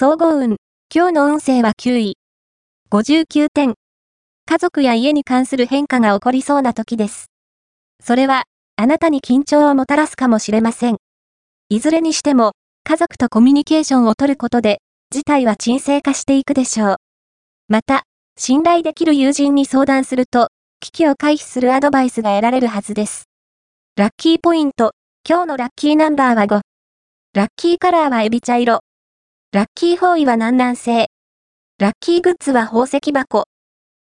総合運。今日の運勢は9位。59点。家族や家に関する変化が起こりそうな時です。それは、あなたに緊張をもたらすかもしれません。いずれにしても、家族とコミュニケーションを取ることで、事態は沈静化していくでしょう。また、信頼できる友人に相談すると、危機を回避するアドバイスが得られるはずです。ラッキーポイント。今日のラッキーナンバーは5。ラッキーカラーはエビ茶色。ラッキー方位は南南西。ラッキーグッズは宝石箱。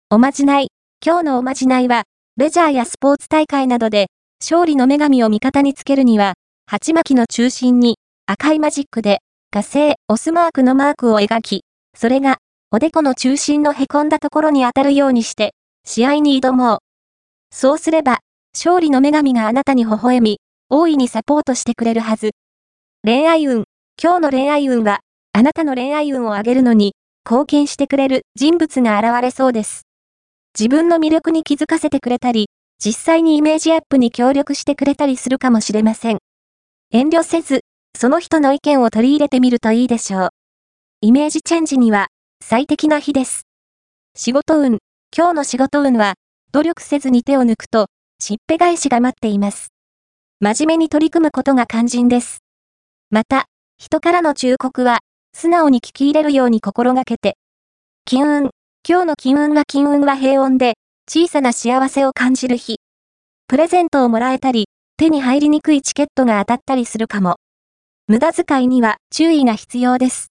おまじない。今日のおまじないは、レジャーやスポーツ大会などで、勝利の女神を味方につけるには、鉢巻きの中心に、赤いマジックで、火星、オスマークのマークを描き、それが、おでこの中心の凹んだところに当たるようにして、試合に挑もう。そうすれば、勝利の女神があなたに微笑み、大いにサポートしてくれるはず。恋愛運。今日の恋愛運は、あなたの恋愛運を上げるのに、貢献してくれる人物が現れそうです。自分の魅力に気づかせてくれたり、実際にイメージアップに協力してくれたりするかもしれません。遠慮せず、その人の意見を取り入れてみるといいでしょう。イメージチェンジには最適な日です。仕事運。今日の仕事運は、努力せずに手を抜くと、しっぺ返しが待っています。真面目に取り組むことが肝心です。また、人からの忠告は、素直に聞き入れるように心がけて。金運。今日の金運は金運は平穏で、小さな幸せを感じる日。プレゼントをもらえたり、手に入りにくいチケットが当たったりするかも。無駄遣いには注意が必要です。